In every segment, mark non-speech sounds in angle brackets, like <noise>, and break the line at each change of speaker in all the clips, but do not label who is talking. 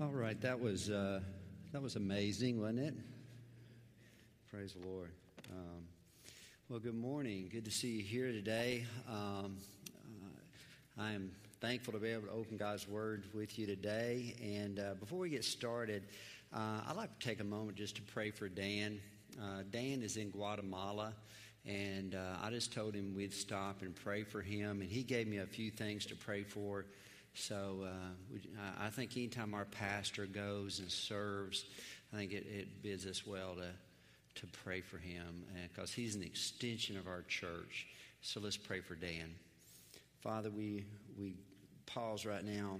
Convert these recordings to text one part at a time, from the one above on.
All right, that was uh, that was amazing, wasn't it? Praise the Lord. Um, well, good morning. Good to see you here today. Um, uh, I am thankful to be able to open God's Word with you today. And uh, before we get started, uh, I'd like to take a moment just to pray for Dan. Uh, Dan is in Guatemala. And uh, I just told him we'd stop and pray for him, and he gave me a few things to pray for. So uh, I think anytime our pastor goes and serves, I think it, it bids us well to, to pray for him because he's an extension of our church. So let's pray for Dan. Father, we, we pause right now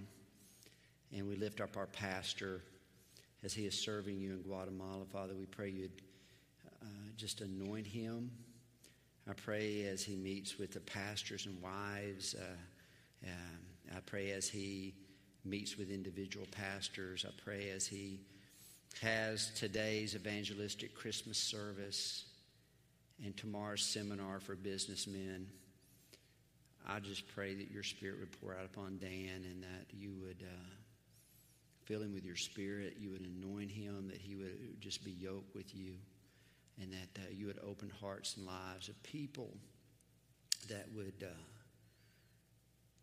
and we lift up our pastor as he is serving you in Guatemala. Father, we pray you'd uh, just anoint him. I pray as he meets with the pastors and wives. Uh, um, I pray as he meets with individual pastors. I pray as he has today's evangelistic Christmas service and tomorrow's seminar for businessmen. I just pray that your spirit would pour out upon Dan and that you would uh, fill him with your spirit. You would anoint him, that he would just be yoked with you, and that uh, you would open hearts and lives of people that would. Uh,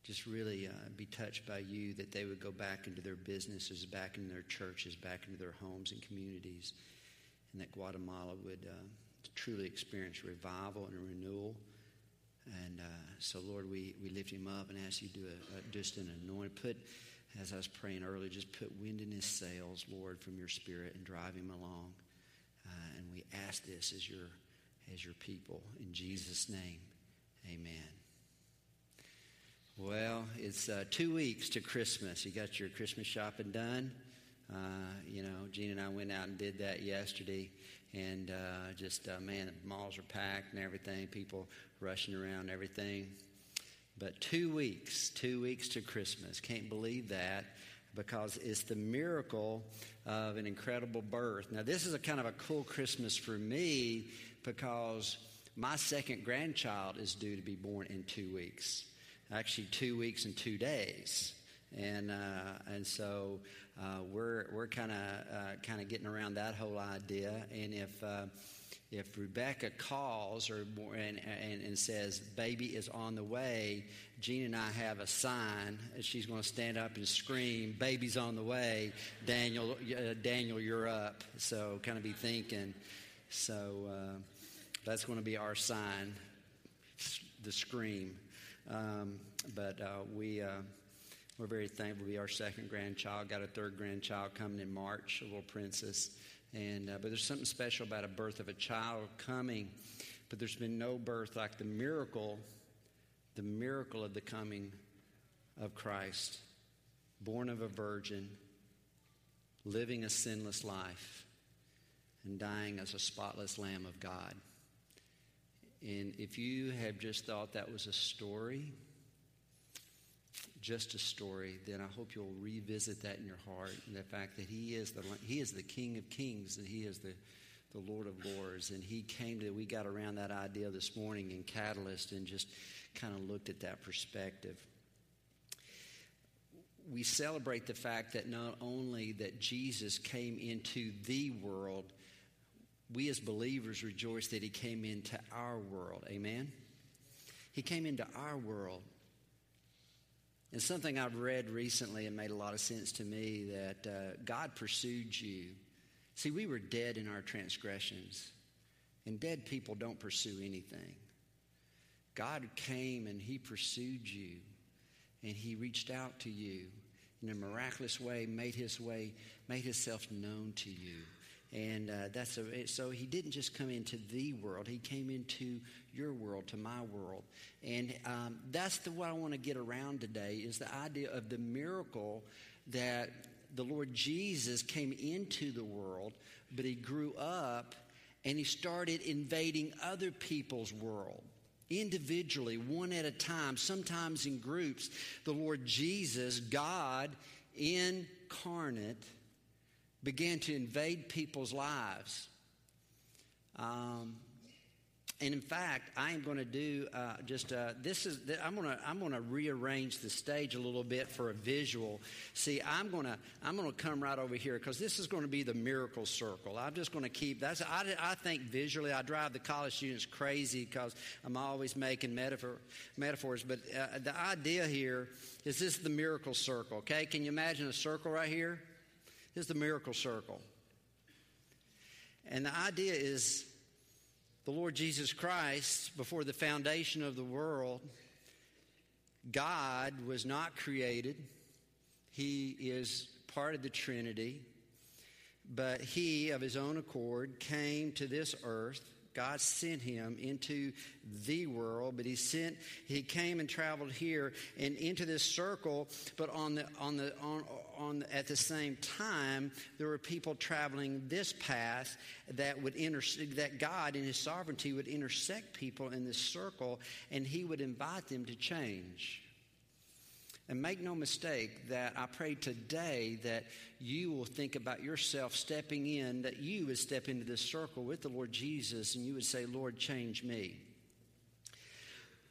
just really uh, be touched by you that they would go back into their businesses, back into their churches, back into their homes and communities, and that Guatemala would uh, truly experience revival and renewal. And uh, so, Lord, we, we lift him up and ask you to do a, a, just an anointing. Put, as I was praying earlier, just put wind in his sails, Lord, from your spirit and drive him along. Uh, and we ask this as your, as your people. In Jesus' name, amen. Well, it's uh, two weeks to Christmas. You got your Christmas shopping done. Uh, you know, Gene and I went out and did that yesterday, and uh, just uh, man, the malls are packed and everything. People rushing around, everything. But two weeks, two weeks to Christmas. Can't believe that because it's the miracle of an incredible birth. Now, this is a kind of a cool Christmas for me because my second grandchild is due to be born in two weeks actually two weeks and two days. And, uh, and so uh, we're, we're kind of uh, kind of getting around that whole idea. And if, uh, if Rebecca calls or, and, and, and says, baby is on the way, Jean and I have a sign. She's going to stand up and scream, baby's on the way. Daniel, uh, Daniel, you're up. So kind of be thinking. So uh, that's going to be our sign, the scream. Um, but uh, we, uh, we're very thankful be our second grandchild. Got a third grandchild coming in March, a little princess. And, uh, but there's something special about a birth of a child coming. But there's been no birth like the miracle, the miracle of the coming of Christ, born of a virgin, living a sinless life, and dying as a spotless Lamb of God. And if you have just thought that was a story, just a story, then I hope you'll revisit that in your heart and the fact that He is the He is the King of Kings and He is the the Lord of Lords. And He came to we got around that idea this morning in Catalyst and just kind of looked at that perspective. We celebrate the fact that not only that Jesus came into the world, we as believers rejoice that he came into our world. Amen? He came into our world. And something I've read recently and made a lot of sense to me that uh, God pursued you. See, we were dead in our transgressions, and dead people don't pursue anything. God came and He pursued you, and He reached out to you in a miraculous way, made His way, made Himself known to you. And uh, that's a, so he didn't just come into the world, he came into your world, to my world. And um, that's the what I want to get around today is the idea of the miracle that the Lord Jesus came into the world, but he grew up and he started invading other people's world individually, one at a time, sometimes in groups. The Lord Jesus, God incarnate, began to invade people's lives. Um, And in fact, I am going to do uh, just uh, this is I'm going to I'm going to rearrange the stage a little bit for a visual. See, I'm going to I'm going to come right over here because this is going to be the miracle circle. I'm just going to keep that's I, I think visually I drive the college students crazy because I'm always making metaphor metaphors. But uh, the idea here is this is the miracle circle. Okay, can you imagine a circle right here? Is the miracle circle, and the idea is the Lord Jesus Christ, before the foundation of the world, God was not created. He is part of the Trinity. But he, of his own accord, came to this earth God sent him into the world, but he sent, he came and traveled here and into this circle. But on the, on the, on, on at the same time, there were people traveling this path that would inter, that God in His sovereignty would intersect people in this circle, and He would invite them to change. And make no mistake that I pray today that you will think about yourself stepping in, that you would step into this circle with the Lord Jesus and you would say, Lord, change me.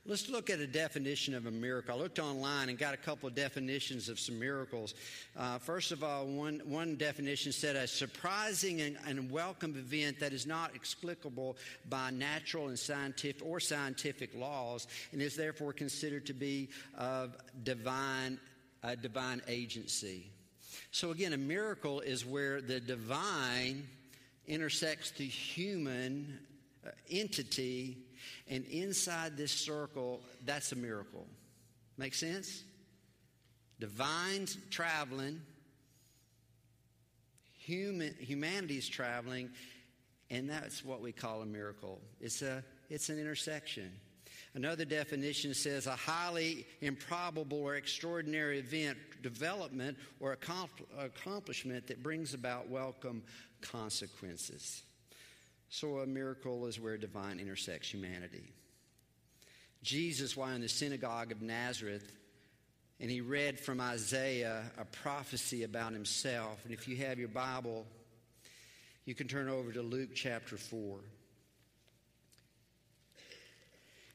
Let's look at a definition of a miracle. I looked online and got a couple of definitions of some miracles. Uh, first of all, one, one definition said a surprising and, and welcome event that is not explicable by natural and scientific or scientific laws and is therefore considered to be of divine, divine agency. So again, a miracle is where the divine intersects the human uh, entity and inside this circle, that's a miracle. Make sense? Divine traveling, human, humanity's traveling, and that's what we call a miracle. It's, a, it's an intersection. Another definition says a highly improbable or extraordinary event, development, or accomplishment that brings about welcome consequences. So a miracle is where divine intersects humanity. Jesus, while in the synagogue of Nazareth, and he read from Isaiah a prophecy about himself. And if you have your Bible, you can turn over to Luke chapter 4.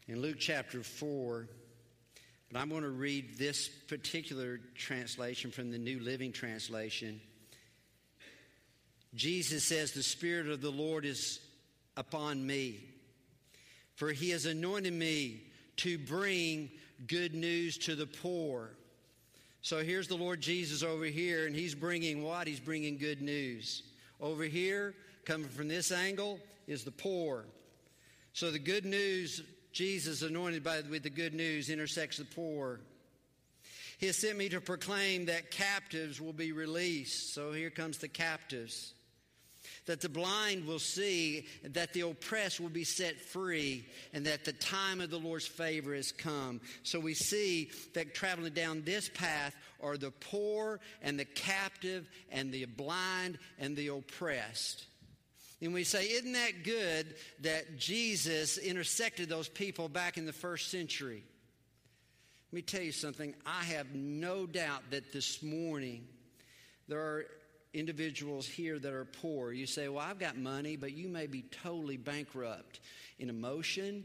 In Luke chapter 4, but I'm going to read this particular translation from the New Living Translation. Jesus says, The Spirit of the Lord is upon me, for he has anointed me to bring good news to the poor. So here's the Lord Jesus over here, and he's bringing what? He's bringing good news. Over here, coming from this angle, is the poor. So the good news, Jesus anointed by, with the good news, intersects the poor. He has sent me to proclaim that captives will be released. So here comes the captives that the blind will see, that the oppressed will be set free, and that the time of the Lord's favor has come. So we see that traveling down this path are the poor and the captive and the blind and the oppressed. And we say, isn't that good that Jesus intersected those people back in the first century? Let me tell you something. I have no doubt that this morning there are individuals here that are poor. You say, Well, I've got money, but you may be totally bankrupt in emotion.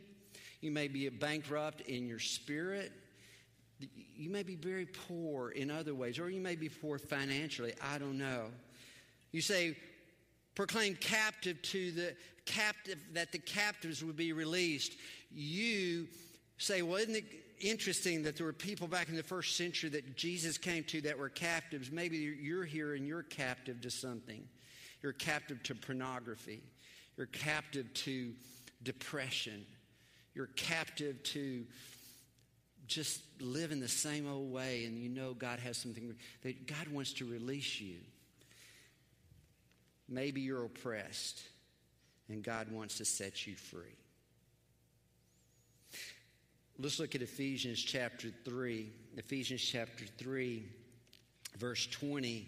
You may be bankrupt in your spirit. You may be very poor in other ways, or you may be poor financially. I don't know. You say, proclaim captive to the captive that the captives would be released. You say, well, isn't it interesting that there were people back in the first century that Jesus came to that were captives. Maybe you're here and you're captive to something. You're captive to pornography. You're captive to depression. You're captive to just living the same old way, and you know God has something that God wants to release you. Maybe you're oppressed, and God wants to set you free. Let's look at Ephesians chapter 3. Ephesians chapter 3, verse 20.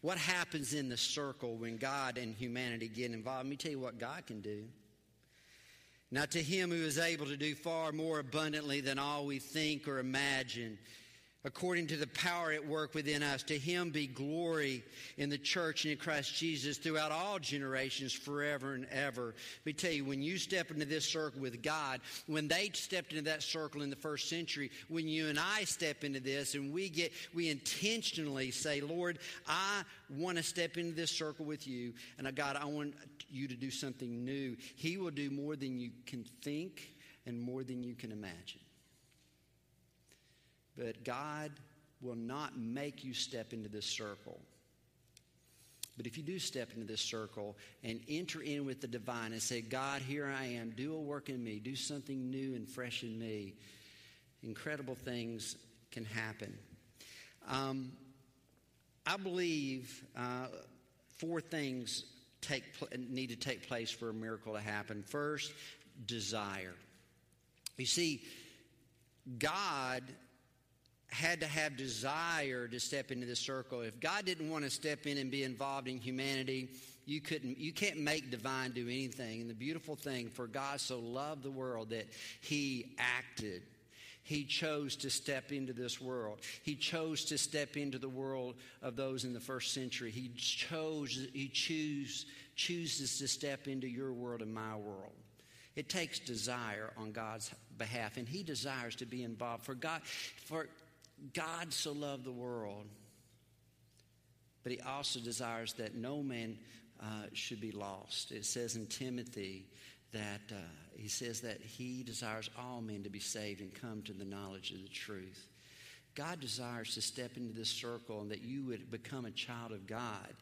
What happens in the circle when God and humanity get involved? Let me tell you what God can do. Now, to him who is able to do far more abundantly than all we think or imagine, according to the power at work within us. To him be glory in the church and in Christ Jesus throughout all generations, forever and ever. Let me tell you, when you step into this circle with God, when they stepped into that circle in the first century, when you and I step into this and we get, we intentionally say, Lord, I want to step into this circle with you, and uh, God, I want you to do something new. He will do more than you can think and more than you can imagine. But God will not make you step into this circle. But if you do step into this circle and enter in with the divine and say, God, here I am, do a work in me, do something new and fresh in me, incredible things can happen. Um, I believe uh, four things take, need to take place for a miracle to happen. First, desire. You see, God had to have desire to step into the circle. If God didn't want to step in and be involved in humanity, you couldn't you can't make divine do anything. And the beautiful thing for God so loved the world that he acted. He chose to step into this world. He chose to step into the world of those in the first century. He chose he choose chooses to step into your world and my world. It takes desire on God's behalf, and He desires to be involved. For God, for God so loved the world, but he also desires that no man uh, should be lost. It says in Timothy that uh, he says that he desires all men to be saved and come to the knowledge of the truth. God desires to step into this circle and that you would become a child of God.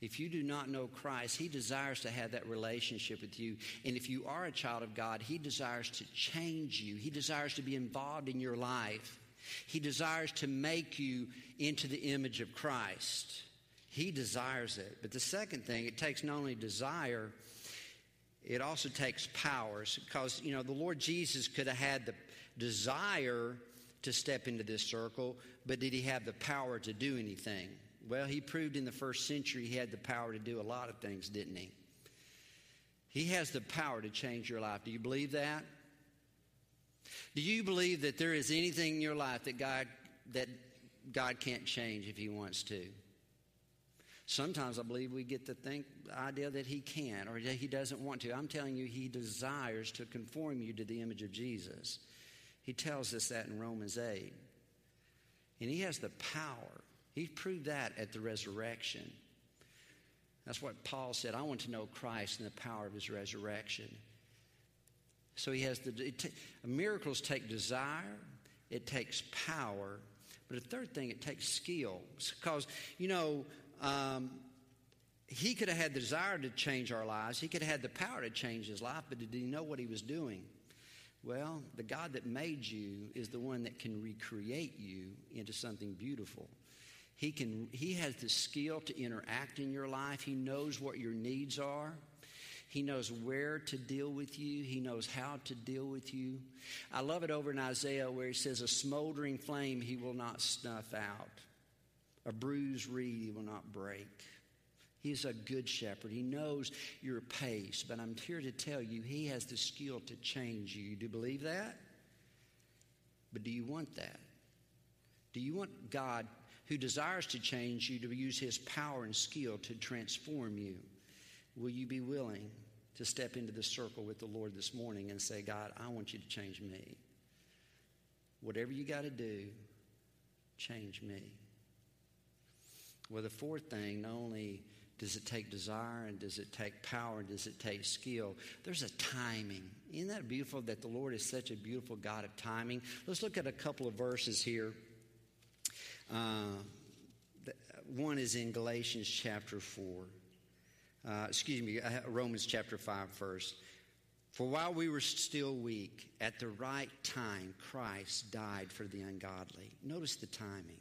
If you do not know Christ, He desires to have that relationship with you. And if you are a child of God, He desires to change you. He desires to be involved in your life. He desires to make you into the image of Christ. He desires it. But the second thing, it takes not only desire, it also takes powers. Because, you know, the Lord Jesus could have had the desire to step into this circle, but did he have the power to do anything? Well, he proved in the first century he had the power to do a lot of things, didn't he? He has the power to change your life. Do you believe that? Do you believe that there is anything in your life that God that God can't change if He wants to? Sometimes I believe we get the think the idea that He can't or that He doesn't want to. I'm telling you, He desires to conform you to the image of Jesus. He tells us that in Romans 8. And He has the power. He proved that at the resurrection. That's what Paul said. I want to know Christ and the power of His resurrection. So he has the miracles take desire, it takes power, but a third thing it takes skill because you know um, he could have had the desire to change our lives. He could have had the power to change his life, but did he know what he was doing? Well, the God that made you is the one that can recreate you into something beautiful. He can he has the skill to interact in your life. He knows what your needs are. He knows where to deal with you. He knows how to deal with you. I love it over in Isaiah where he says, A smoldering flame he will not snuff out, a bruised reed he will not break. He's a good shepherd. He knows your pace, but I'm here to tell you, he has the skill to change you. Do you believe that? But do you want that? Do you want God, who desires to change you, to use his power and skill to transform you? Will you be willing to step into the circle with the Lord this morning and say, God, I want you to change me? Whatever you got to do, change me. Well, the fourth thing, not only does it take desire and does it take power and does it take skill, there's a timing. Isn't that beautiful that the Lord is such a beautiful God of timing? Let's look at a couple of verses here. Uh, one is in Galatians chapter 4 uh, excuse me, Romans chapter 5 first. For while we were still weak, at the right time, Christ died for the ungodly. Notice the timing.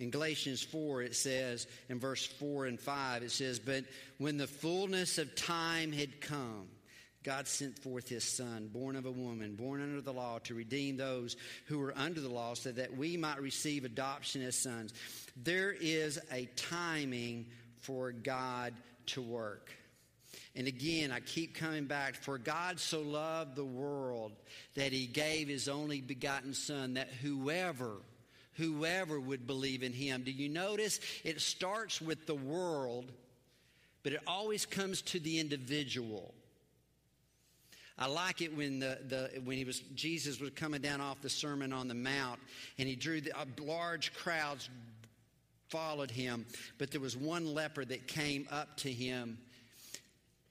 In Galatians 4, it says, in verse 4 and 5, it says, But when the fullness of time had come, God sent forth his Son, born of a woman, born under the law, to redeem those who were under the law, so that we might receive adoption as sons. There is a timing for God to work. And again, I keep coming back. For God so loved the world that he gave his only begotten Son, that whoever, whoever would believe in him. Do you notice it starts with the world, but it always comes to the individual. I like it when the, the when he was Jesus was coming down off the Sermon on the Mount, and he drew the, uh, large crowds followed him, but there was one leper that came up to him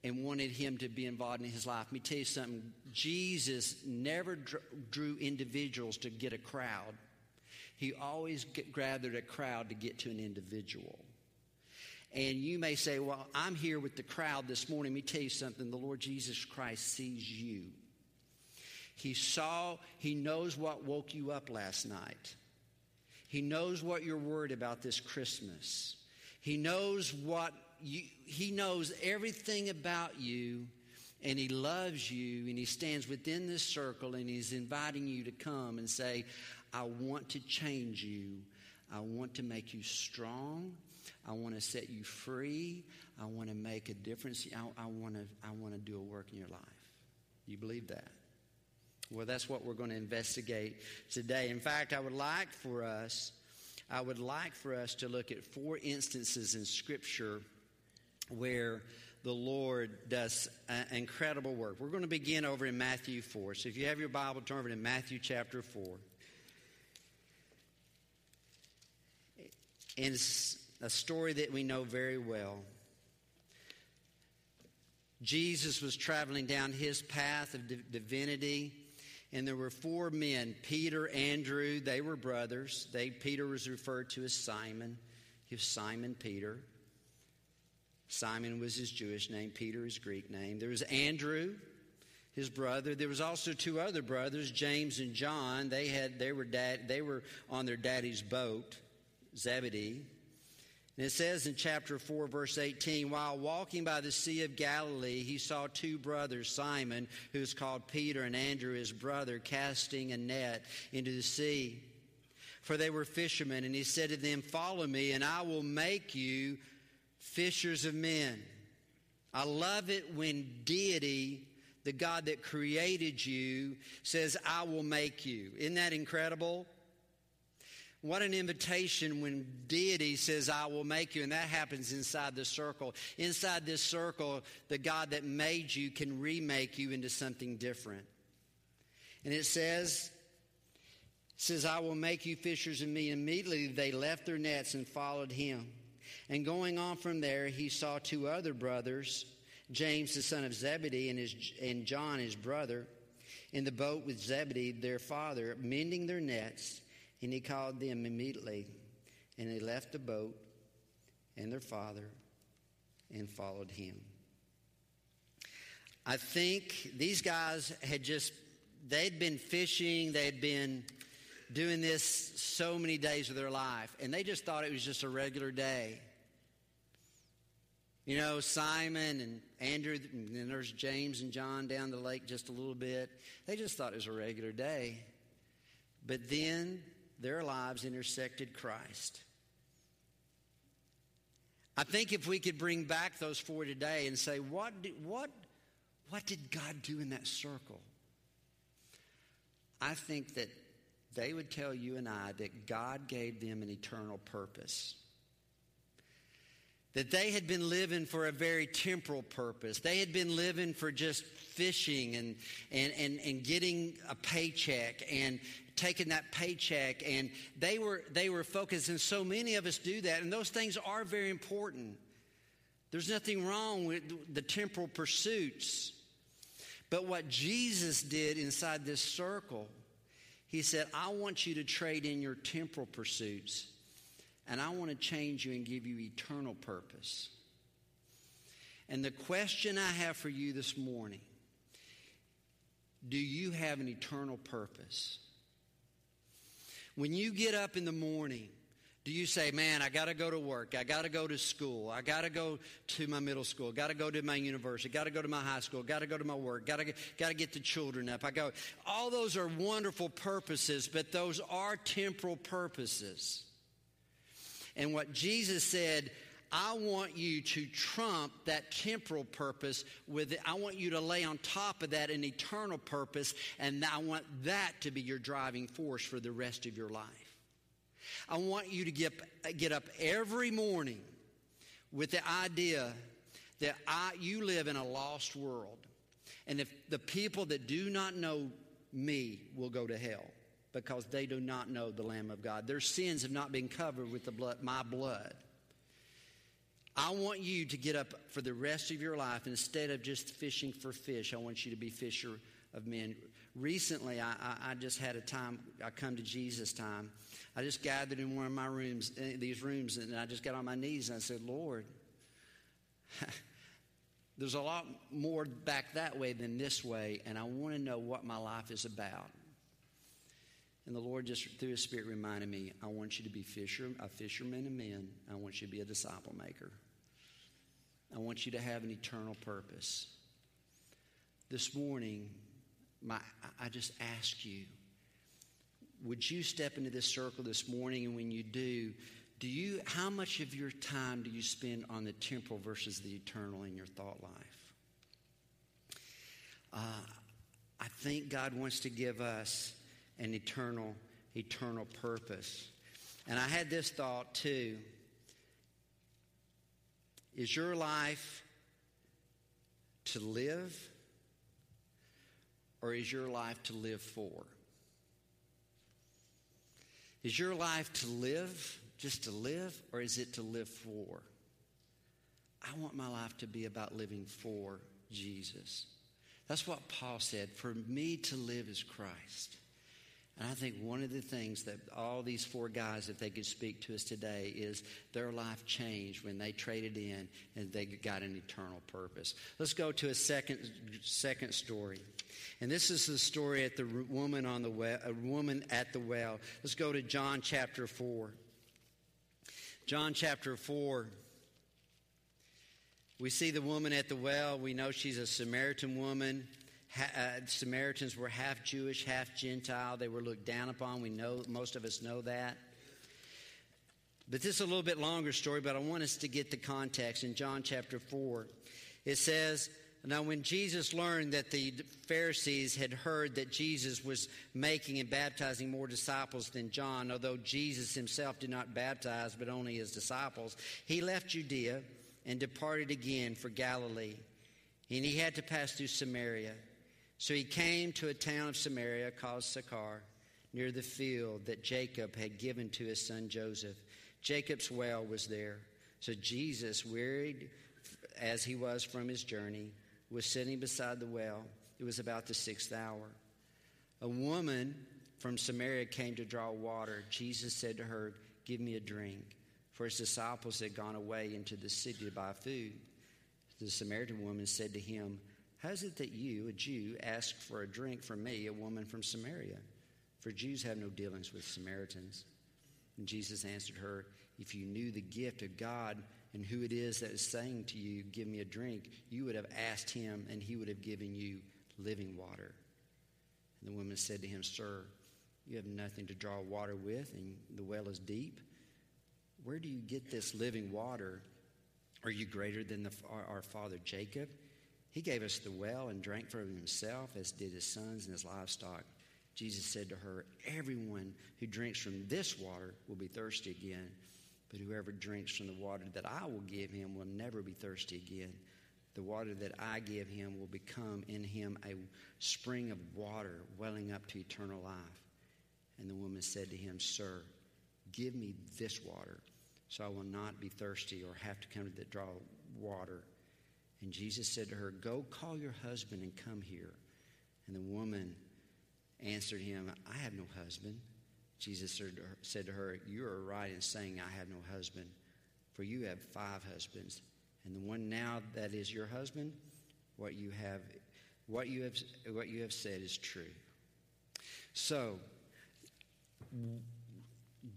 and wanted him to be involved in his life. Let me tell you something. Jesus never drew individuals to get a crowd. He always gathered a crowd to get to an individual. And you may say, Well, I'm here with the crowd this morning. Let me tell you something. The Lord Jesus Christ sees you. He saw, He knows what woke you up last night. He knows what you're worried about this Christmas. He knows what you, He knows everything about you, and He loves you, and He stands within this circle, and He's inviting you to come and say, I want to change you. I want to make you strong. I want to set you free. I want to make a difference. I, I, want to, I want to do a work in your life. You believe that? Well, that's what we're going to investigate today. In fact, I would like for us, I would like for us to look at four instances in Scripture where the Lord does incredible work. We're going to begin over in Matthew 4. So if you have your Bible, turn over to Matthew chapter 4. And it's a story that we know very well. Jesus was traveling down his path of divinity, and there were four men Peter, Andrew, they were brothers. They, Peter was referred to as Simon. He was Simon Peter. Simon was his Jewish name, Peter his Greek name. There was Andrew, his brother. There was also two other brothers, James and John. They had they were dad they were on their daddy's boat, Zebedee. And it says in chapter 4, verse 18, while walking by the Sea of Galilee, he saw two brothers, Simon, who is called Peter, and Andrew, his brother, casting a net into the sea. For they were fishermen, and he said to them, Follow me, and I will make you fishers of men. I love it when deity, the God that created you, says, I will make you. Isn't that incredible? What an invitation when deity says, I will make you. And that happens inside the circle. Inside this circle, the God that made you can remake you into something different. And it says, says, I will make you fishers of me. Immediately they left their nets and followed him. And going on from there, he saw two other brothers, James the son of Zebedee and, his, and John his brother, in the boat with Zebedee their father, mending their nets. And he called them immediately, and they left the boat and their father and followed him. I think these guys had just, they'd been fishing, they'd been doing this so many days of their life, and they just thought it was just a regular day. You know, Simon and Andrew, and there's James and John down the lake just a little bit. They just thought it was a regular day. But then their lives intersected Christ. I think if we could bring back those four today and say, what did, what, what did God do in that circle? I think that they would tell you and I that God gave them an eternal purpose that they had been living for a very temporal purpose. They had been living for just fishing and, and, and, and getting a paycheck and taking that paycheck. And they were, they were focused, and so many of us do that. And those things are very important. There's nothing wrong with the temporal pursuits. But what Jesus did inside this circle, he said, I want you to trade in your temporal pursuits and I want to change you and give you eternal purpose. And the question I have for you this morning do you have an eternal purpose? When you get up in the morning, do you say, man, I got to go to work. I got to go to school. I got to go to my middle school. Got to go to my university. Got to go to my high school. Got to go to my work. Got to got to get the children up. I go. All those are wonderful purposes, but those are temporal purposes. And what Jesus said, I want you to trump that temporal purpose with it. I want you to lay on top of that an eternal purpose, and I want that to be your driving force for the rest of your life. I want you to get, get up every morning with the idea that I, you live in a lost world. And if the people that do not know me will go to hell because they do not know the Lamb of God. Their sins have not been covered with the blood, my blood. I want you to get up for the rest of your life instead of just fishing for fish. I want you to be fisher of men. Recently, I, I, I just had a time, I come to Jesus time. I just gathered in one of my rooms, eh, these rooms, and I just got on my knees and I said, Lord, <laughs> there's a lot more back that way than this way, and I want to know what my life is about. And the Lord just through His Spirit reminded me, I want you to be fisher, a fisherman of men. I want you to be a disciple maker. I want you to have an eternal purpose. This morning, my, I just ask you, would you step into this circle this morning? And when you do, do you how much of your time do you spend on the temporal versus the eternal in your thought life? Uh, I think God wants to give us an eternal, eternal purpose. And I had this thought too. Is your life to live or is your life to live for? Is your life to live, just to live, or is it to live for? I want my life to be about living for Jesus. That's what Paul said. For me to live is Christ. And I think one of the things that all these four guys, if they could speak to us today, is their life changed when they traded in and they got an eternal purpose. Let's go to a second, second story. And this is the story at the woman on the well, a woman at the well. Let's go to John chapter 4. John chapter 4. We see the woman at the well. We know she's a Samaritan woman uh, Samaritans were half Jewish, half Gentile. They were looked down upon. We know, most of us know that. But this is a little bit longer story, but I want us to get the context. In John chapter 4, it says, Now, when Jesus learned that the Pharisees had heard that Jesus was making and baptizing more disciples than John, although Jesus himself did not baptize, but only his disciples, he left Judea and departed again for Galilee. And he had to pass through Samaria. So he came to a town of Samaria called Sychar, near the field that Jacob had given to his son Joseph. Jacob's well was there. So Jesus, wearied as he was from his journey, was sitting beside the well. It was about the sixth hour. A woman from Samaria came to draw water. Jesus said to her, Give me a drink. For his disciples had gone away into the city to buy food. The Samaritan woman said to him, how is it that you, a Jew, ask for a drink from me, a woman from Samaria? For Jews have no dealings with Samaritans. And Jesus answered her, If you knew the gift of God and who it is that is saying to you, Give me a drink, you would have asked him, and he would have given you living water. And the woman said to him, Sir, you have nothing to draw water with, and the well is deep. Where do you get this living water? Are you greater than the, our, our father Jacob? He gave us the well and drank from himself, as did his sons and his livestock. Jesus said to her, Everyone who drinks from this water will be thirsty again, but whoever drinks from the water that I will give him will never be thirsty again. The water that I give him will become in him a spring of water welling up to eternal life. And the woman said to him, Sir, give me this water, so I will not be thirsty or have to come to the draw water. And Jesus said to her, Go call your husband and come here. And the woman answered him, I have no husband. Jesus said to her, You are right in saying, I have no husband, for you have five husbands. And the one now that is your husband, what you have, what you have, what you have said is true. So,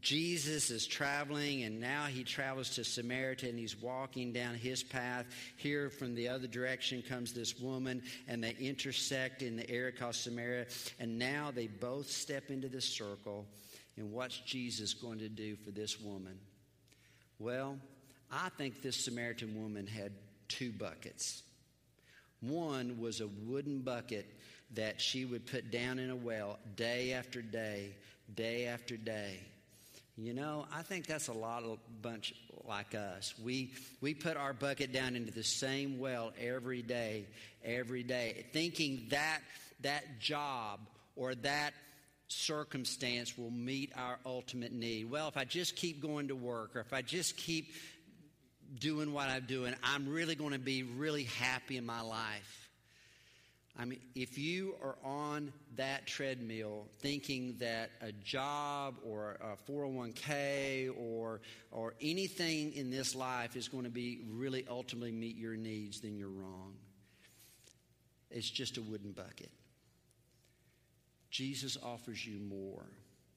Jesus is traveling, and now he travels to Samaria, and he's walking down his path. Here, from the other direction, comes this woman, and they intersect in the area called Samaria. And now they both step into this circle. And what's Jesus going to do for this woman? Well, I think this Samaritan woman had two buckets. One was a wooden bucket that she would put down in a well day after day, day after day You know, I think that's a lot of bunch like us. We we put our bucket down into the same well every day, every day, thinking that that job or that circumstance will meet our ultimate need. Well, if I just keep going to work or if I just keep doing what I'm doing, I'm really going to be really happy in my life. I mean, if you are on that treadmill thinking that a job or a 401k or, or anything in this life is going to be really ultimately meet your needs, then you're wrong. It's just a wooden bucket. Jesus offers you more.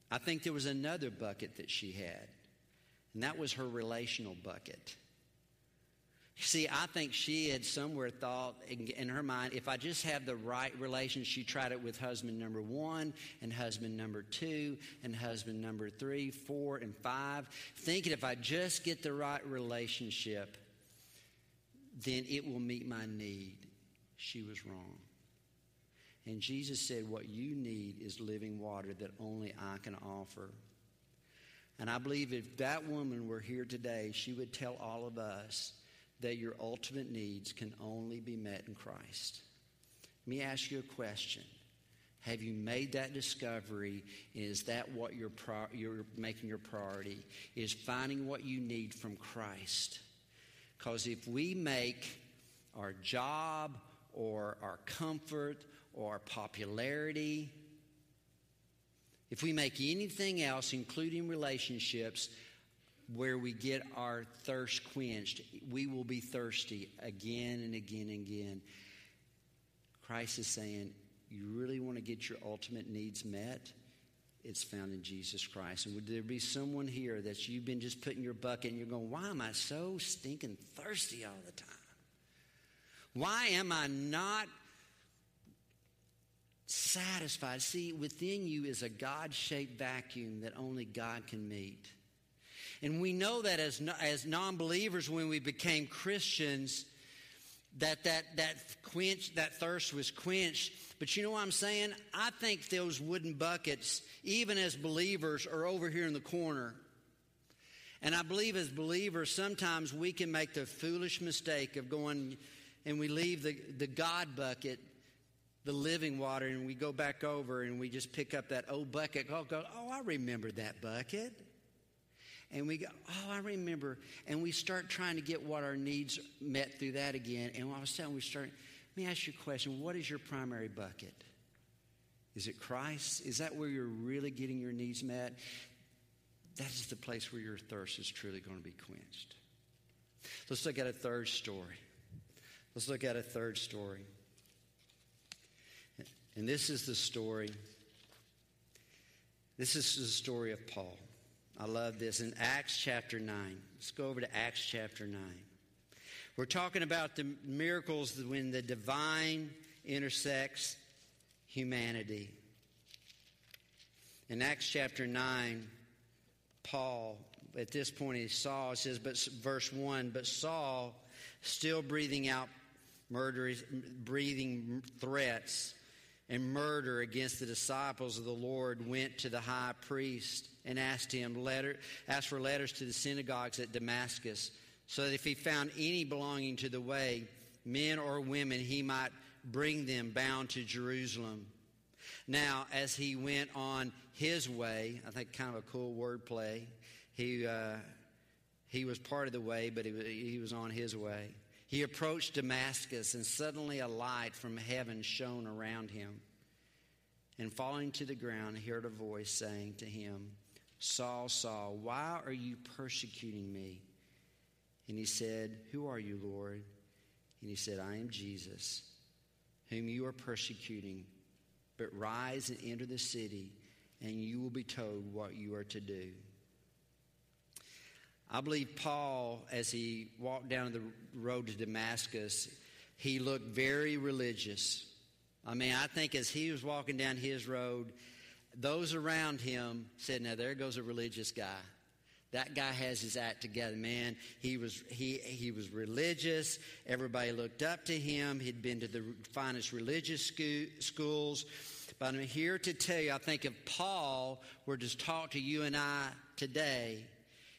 I think there was another bucket that she had, and that was her relational bucket. See, I think she had somewhere thought in, her mind, if I just have the right relation, she tried it with husband number one and husband number two and husband number three, four, and five, thinking if I just get the right relationship, then it will meet my need. She was wrong. And Jesus said, What you need is living water that only I can offer. And I believe if that woman were here today, she would tell all of us that your ultimate needs can only be met in Christ. Let me ask you a question. Have you made that discovery? Is that what you're, pro- you're making your priority? Is finding what you need from Christ? Because if we make our job or our comfort or our popularity, if we make anything else, including relationships, where we get our thirst quenched. We will be thirsty again and again and again. Christ is saying, You really want to get your ultimate needs met? It's found in Jesus Christ. And would there be someone here that you've been just putting your bucket and you're going, Why am I so stinking thirsty all the time? Why am I not satisfied? See, within you is a God shaped vacuum that only God can meet. And we know that as, as non believers, when we became Christians, that, that, that, quench, that thirst was quenched. But you know what I'm saying? I think those wooden buckets, even as believers, are over here in the corner. And I believe as believers, sometimes we can make the foolish mistake of going and we leave the, the God bucket, the living water, and we go back over and we just pick up that old bucket. Oh, go, oh I remember that bucket and we go, oh, I remember. And we start trying to get what our needs met through that again. And all of a sudden, we start, let me ask you a question. What is your primary bucket? Is it Christ? Is that where you're really getting your needs met? That is the place where your thirst is truly going to be quenched. Let's look at a third story. Let's look at a third story. And this is the story. This is the story of Paul. I love this. In Acts chapter 9, let's go over to Acts chapter 9. We're talking about the miracles when the divine intersects humanity. In Acts chapter 9, Paul, at this point, he saw, it says, but verse 1, but Saul, still breathing out murderous, breathing threats and murder against the disciples of the Lord, went to the high priest and asked him letter, asked for letters to the synagogues at Damascus, so that if he found any belonging to the way, men or women, he might bring them bound to Jerusalem. Now, as he went on his way, I think kind of a cool wordplay. He uh, he was part of the way, but he, was, he was on his way. He approached Damascus, and suddenly a light from heaven shone around him. And falling to the ground, he heard a voice saying to him, Saul, Saul, why are you persecuting me? And he said, Who are you, Lord? And he said, I am Jesus, whom you are persecuting. But rise and enter the city, and you will be told what you are to do. I believe Paul, as he walked down the road to Damascus, he looked very religious. I mean, I think as he was walking down his road, those around him said, Now there goes a religious guy. That guy has his act together, man. He was he he was religious. Everybody looked up to him. He'd been to the finest religious school, schools. But I'm here to tell you, I think if Paul were to talk to you and I today,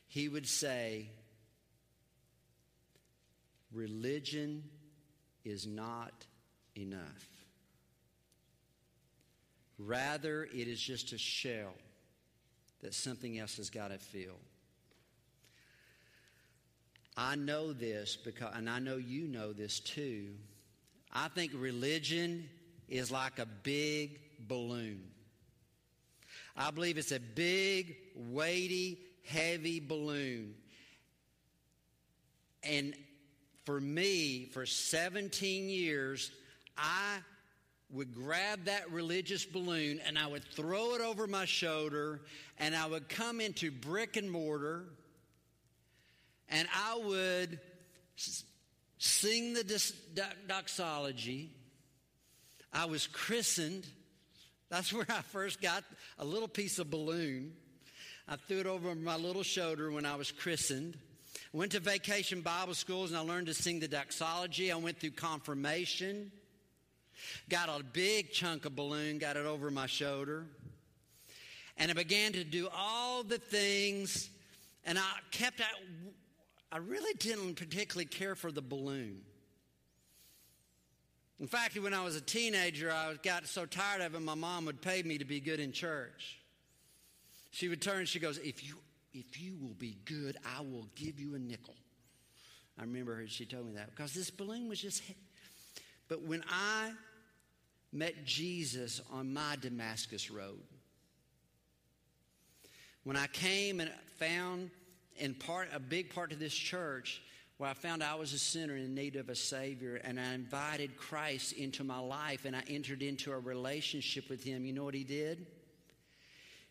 he would say, religion is not enough. Rather, it is just a shell that something else has got to fill. I know this because, and I know you know this too. I think religion is like a big balloon. I believe it's a big, weighty, heavy balloon. And for me, for 17 years, I would grab that religious balloon and I would throw it over my shoulder and I would come into brick and mortar and I would sing the doxology. I was christened. That's <laughs> where I first got a little piece of balloon. I threw it over my little shoulder when I was christened. Went to vacation Bible schools and I learned to sing the doxology. I went through confirmation. Got a big chunk of balloon, got it over my shoulder. And I began to do all the things, and I kept, I really didn't particularly care for the balloon. In fact, when I was a teenager, I got so tired of it, my mom would pay me to be good in church. She would turn, she goes, If you, if you will be good, I will give you a nickel. I remember her, she told me that because this balloon was just. But when I met Jesus on my Damascus road. When I came and found in part a big part of this church where I found I was a sinner in need of a Savior, and I invited Christ into my life, and I entered into a relationship with Him. You know what He did?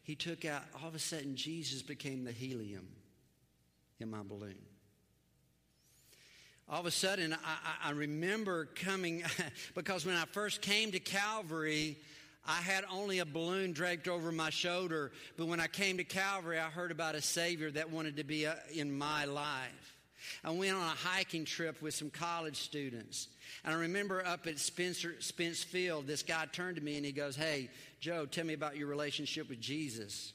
He took out, all of a sudden, Jesus became the helium in my balloon all of a sudden, I, I remember coming, <laughs> because when I first came to Calvary, I had only a balloon draped over my shoulder. But when I came to Calvary, I heard about a Savior that wanted to be uh, in my life. I went on a hiking trip with some college students. And I remember up at Spencer, Spence Field, this guy turned to me and he goes, Hey, Joe, tell me about your relationship with Jesus.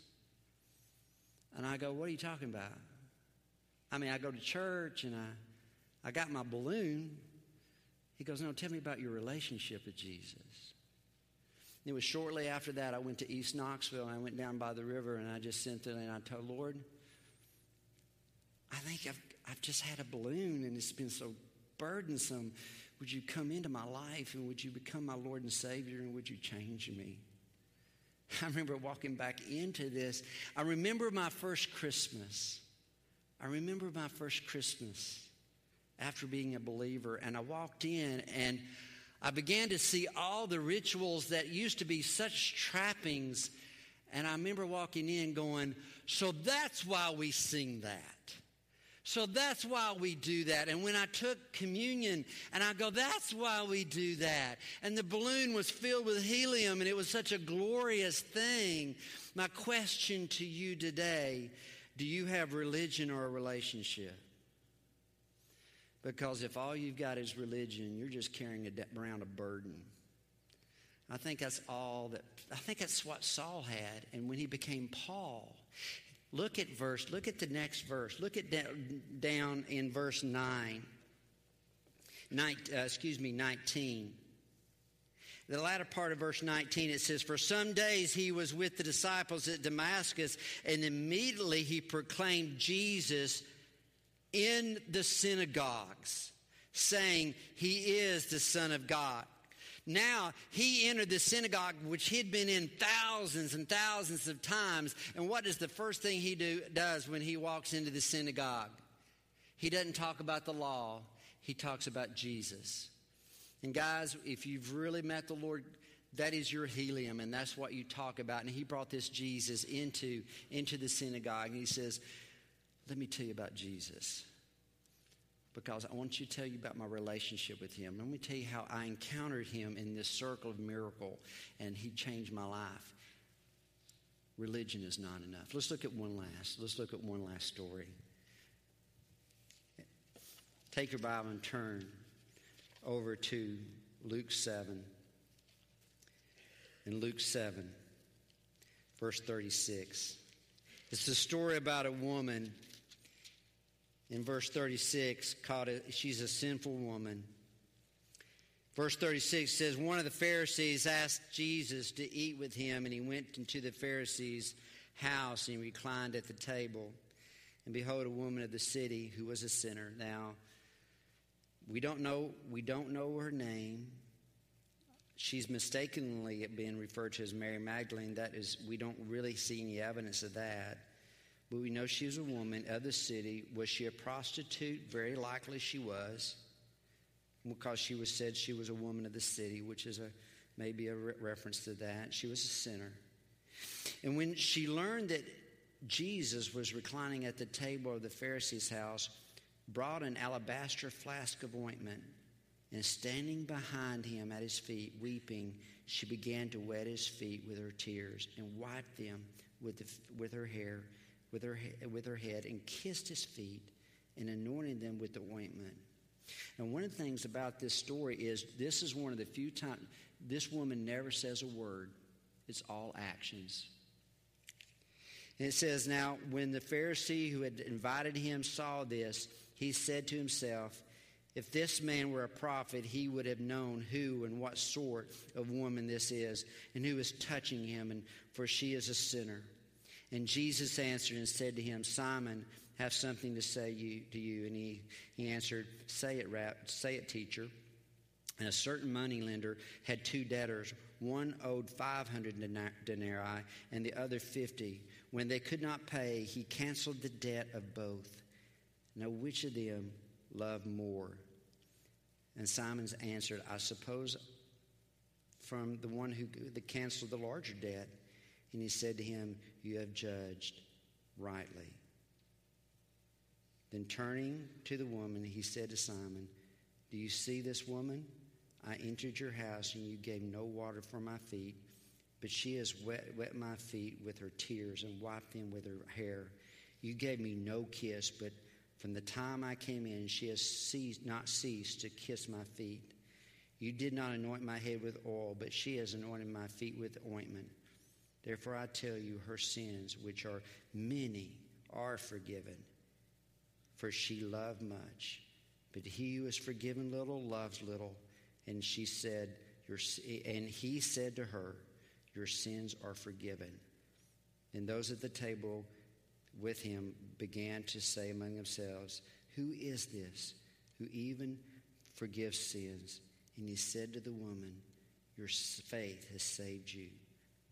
And I go, What are you talking about? I mean, I go to church and I I got my balloon. He goes, No, tell me about your relationship with Jesus. And it was shortly after that I went to East Knoxville and I went down by the river and I just sent it and I told Lord, I think I've, I've just had a balloon and it's been so burdensome. Would you come into my life and would you become my Lord and Savior and would you change me? <laughs> I remember walking back into this. I remember my first Christmas. I remember my first Christmas after being a believer. And I walked in and I began to see all the rituals that used to be such trappings. And I remember walking in going, So that's why we sing that. So that's why we do that. And when I took communion, and I go, that's why we do that. And the balloon was filled with helium, and it was such a glorious thing. My question to you today do you have religion or a relationship? Because if all you've got is religion, you're just carrying around a burden. I think that's all that, I think that's what Saul had. And when he became Paul, look at verse, look at the next verse. Look at down in verse 9. Nine, uh, excuse me, 19. The latter part of verse 19, it says, For some days he was with the disciples at Damascus, and immediately he proclaimed Jesus in the synagogues, saying, He is the Son of God. Now he entered the synagogue, which he'd been in thousands and thousands of times. And what is the first thing he do, does when he walks into the synagogue? He doesn't talk about the law, he talks about Jesus. And guys, if you've really met the Lord, that is your helium, and that's what you talk about. And he brought this Jesus into, into the synagogue, and he says, let me tell you about Jesus. Because I want you to tell you about my relationship with him. Let me tell you how I encountered him in this circle of miracle and he changed my life. Religion is not enough. Let's look at one last. Let's look at one last story. Take your Bible and turn over to Luke 7. In Luke 7, verse 36. It's the story about a woman in verse 36 called it, she's a sinful woman. Verse 36 says, One of the Pharisees asked Jesus to eat with him, and he went into the Pharisee's house and reclined at the table. And behold, a woman of the city who was a sinner. Now, we don't know, we don't know her name. She's mistakenly being referred to as Mary Magdalene. That is, we don't really see any evidence of that. But we know she was a woman of the city. Was she a prostitute? Very likely she was, because she was said she was a woman of the city, which is a maybe a re- reference to that. She was a sinner. And when she learned that Jesus was reclining at the table of the Pharisee's house, brought an alabaster flask of ointment, and standing behind him at his feet, weeping, she began to wet his feet with her tears and wiped them with, the, with her hair, with her, with her head, and kissed his feet and anointed them with the ointment. And one of the things about this story is this is one of the few times this woman never says a word. It's all actions. And it says, Now, when the Pharisee who had invited him saw this, he said to himself, If this man were a prophet, he would have known who and what sort of woman this is, and who is touching him, and for she is a sinner. And Jesus answered and said to him, Simon, have something to say you, to you. And he, he answered, Say it, rap, say it, teacher. And a certain moneylender had two debtors. One owed 500 denarii and the other 50. When they could not pay, he canceled the debt of both. Now, which of them loved more? And Simon's answered, I suppose from the one who the canceled the larger debt. And he said to him, You have judged rightly. Then turning to the woman, he said to Simon, Do you see this woman? I entered your house, and you gave no water for my feet, but she has wet, wet my feet with her tears and wiped them with her hair. You gave me no kiss, but from the time I came in, she has ceased, not ceased to kiss my feet. You did not anoint my head with oil, but she has anointed my feet with ointment. Therefore, I tell you, her sins, which are many, are forgiven for she loved much. But he who is forgiven little loves little. And she said, Your, and he said to her, Your sins are forgiven. And those at the table with him began to say among themselves, Who is this who even forgives sins? And he said to the woman, Your faith has saved you.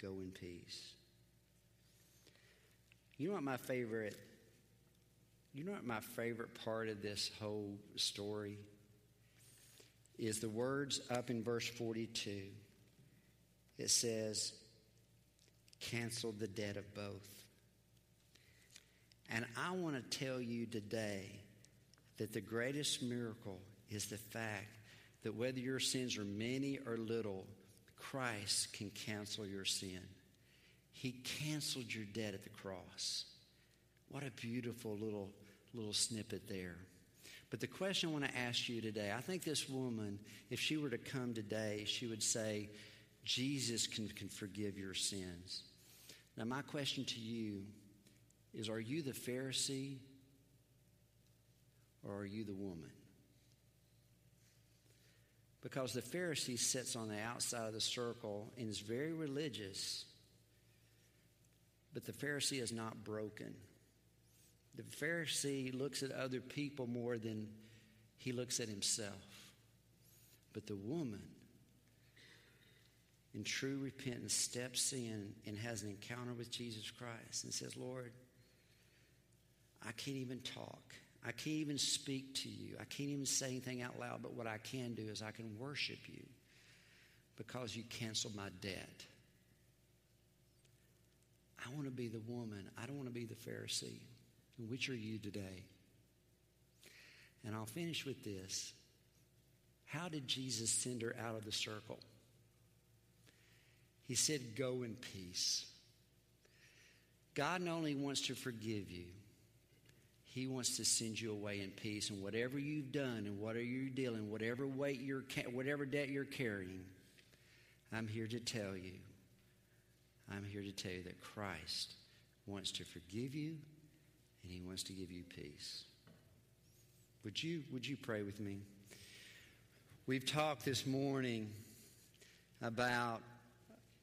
Go in peace. You know what my favorite you know what my favorite part of this whole story is the words up in verse 42. It says, cancel the debt of both. And I want to tell you today that the greatest miracle is the fact that whether your sins are many or little, Christ can cancel your sin. He canceled your debt at the cross. What a beautiful little little snippet there. But the question I want to ask you today I think this woman, if she were to come today, she would say, Jesus can, can forgive your sins. Now, my question to you is Are you the Pharisee or are you the woman? Because the Pharisee sits on the outside of the circle and is very religious, but the Pharisee is not broken. The Pharisee looks at other people more than he looks at himself. But the woman, in true repentance, steps in and has an encounter with Jesus Christ and says, Lord, I can't even talk. I can't even speak to you. I can't even say anything out loud, but what I can do is I can worship you because you canceled my debt. I want to be the woman. I don't want to be the Pharisee. And which are you today? And I'll finish with this. How did Jesus send her out of the circle? He said, Go in peace. God not only wants to forgive you, He wants to send you away in peace. And whatever you've done and whatever you're dealing, whatever weight you're, whatever debt you're carrying, I'm here to tell you, I'm here to tell you that Christ wants to forgive you, and He wants to give you peace. Would you, would you pray with me? We've talked this morning about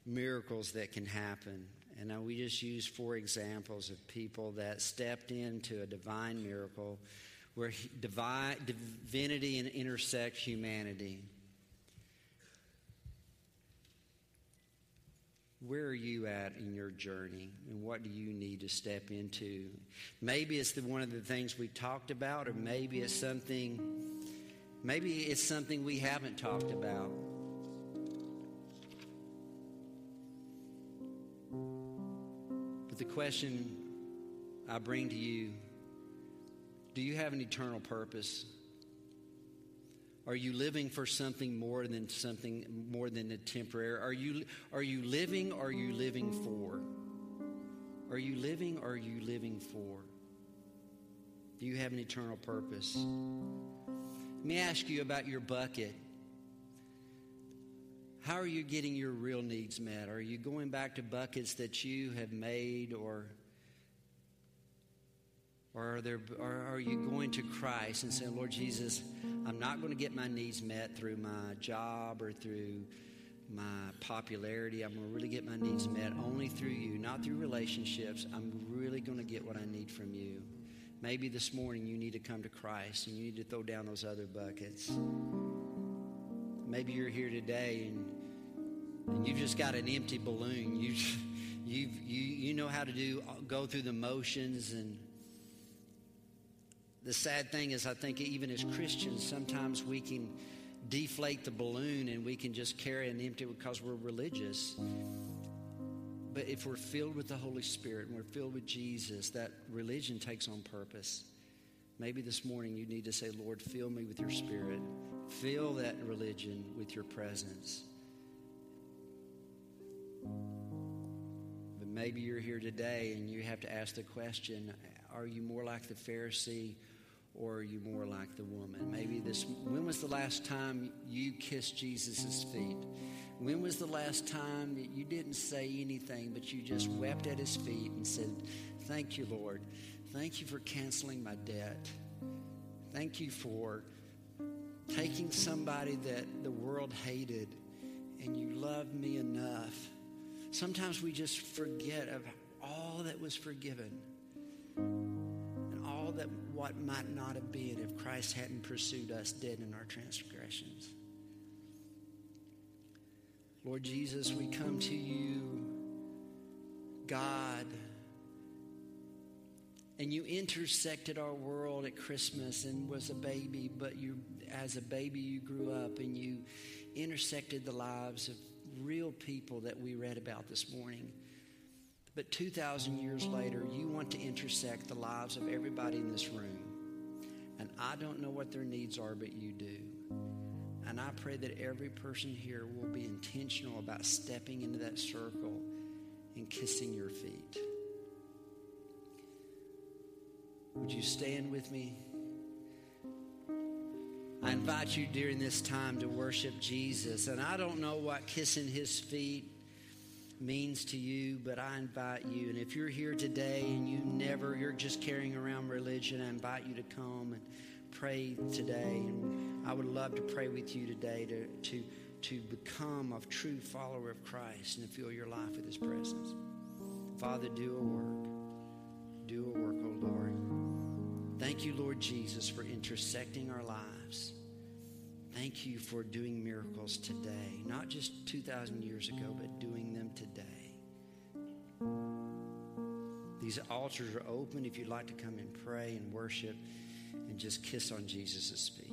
miracles that can happen. And we just used four examples of people that stepped into a divine miracle where divine, divinity and intersect humanity. Where are you at in your journey, and what do you need to step into? Maybe it's the, one of the things we talked about, or maybe it's something. Maybe it's something we haven't talked about. The question I bring to you do you have an eternal purpose? Are you living for something more than something more than a temporary? Are you are you living are you living for? Are you living are you living for? Do you have an eternal purpose? Let me ask you about your bucket. How are you getting your real needs met? Are you going back to buckets that you have made or or are, there, or are you going to Christ and saying, Lord Jesus, I'm not going to get my needs met through my job or through my popularity. I'm going to really get my needs met only through you, not through relationships. I'm really going to get what I need from you. Maybe this morning you need to come to Christ and you need to throw down those other buckets. Maybe you're here today and, and you've just got an empty balloon. You, <laughs> you you, you know how to do go through the motions and the sad thing is, I think even as Christians, sometimes we can deflate the balloon and we can just carry an empty because we're religious. But if we're filled with the Holy Spirit and we're filled with Jesus, that religion takes on purpose. Maybe this morning you need to say, Lord, fill me with your spirit. Fill that religion with your presence. But maybe you're here today and you have to ask the question are you more like the Pharisee or are you more like the woman? Maybe this, when was the last time you kissed Jesus' feet? When was the last time that you didn't say anything, but you just wept at his feet and said, Thank you, Lord. Thank you for canceling my debt. Thank you for taking somebody that the world hated and you loved me enough. Sometimes we just forget of all that was forgiven and all that what might not have been if Christ hadn't pursued us dead in our transgressions. Lord Jesus, we come to you, God, and you intersected our world at Christmas and was a baby, but you, as a baby, you grew up and you intersected the lives of real people that we read about this morning. But 2,000 years later, you want to intersect the lives of everybody in this room. And I don't know what their needs are, but you do. And I pray that every person here will be intentional about stepping into that circle and kissing your feet. Would you stand with me? I invite you during this time to worship Jesus. And I don't know what kissing his feet means to you, but I invite you. And if you're here today and you never, you're just carrying around religion, I invite you to come and pray today. And I would love to pray with you today to, to, to become a true follower of Christ and to fill your life with His presence. Father, do a work. Do a work. Thank you, Lord Jesus, for intersecting our lives. Thank you for doing miracles today, not just 2,000 years ago, but doing them today. These altars are open if you'd like to come and pray and worship and just kiss on Jesus' feet.